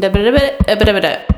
the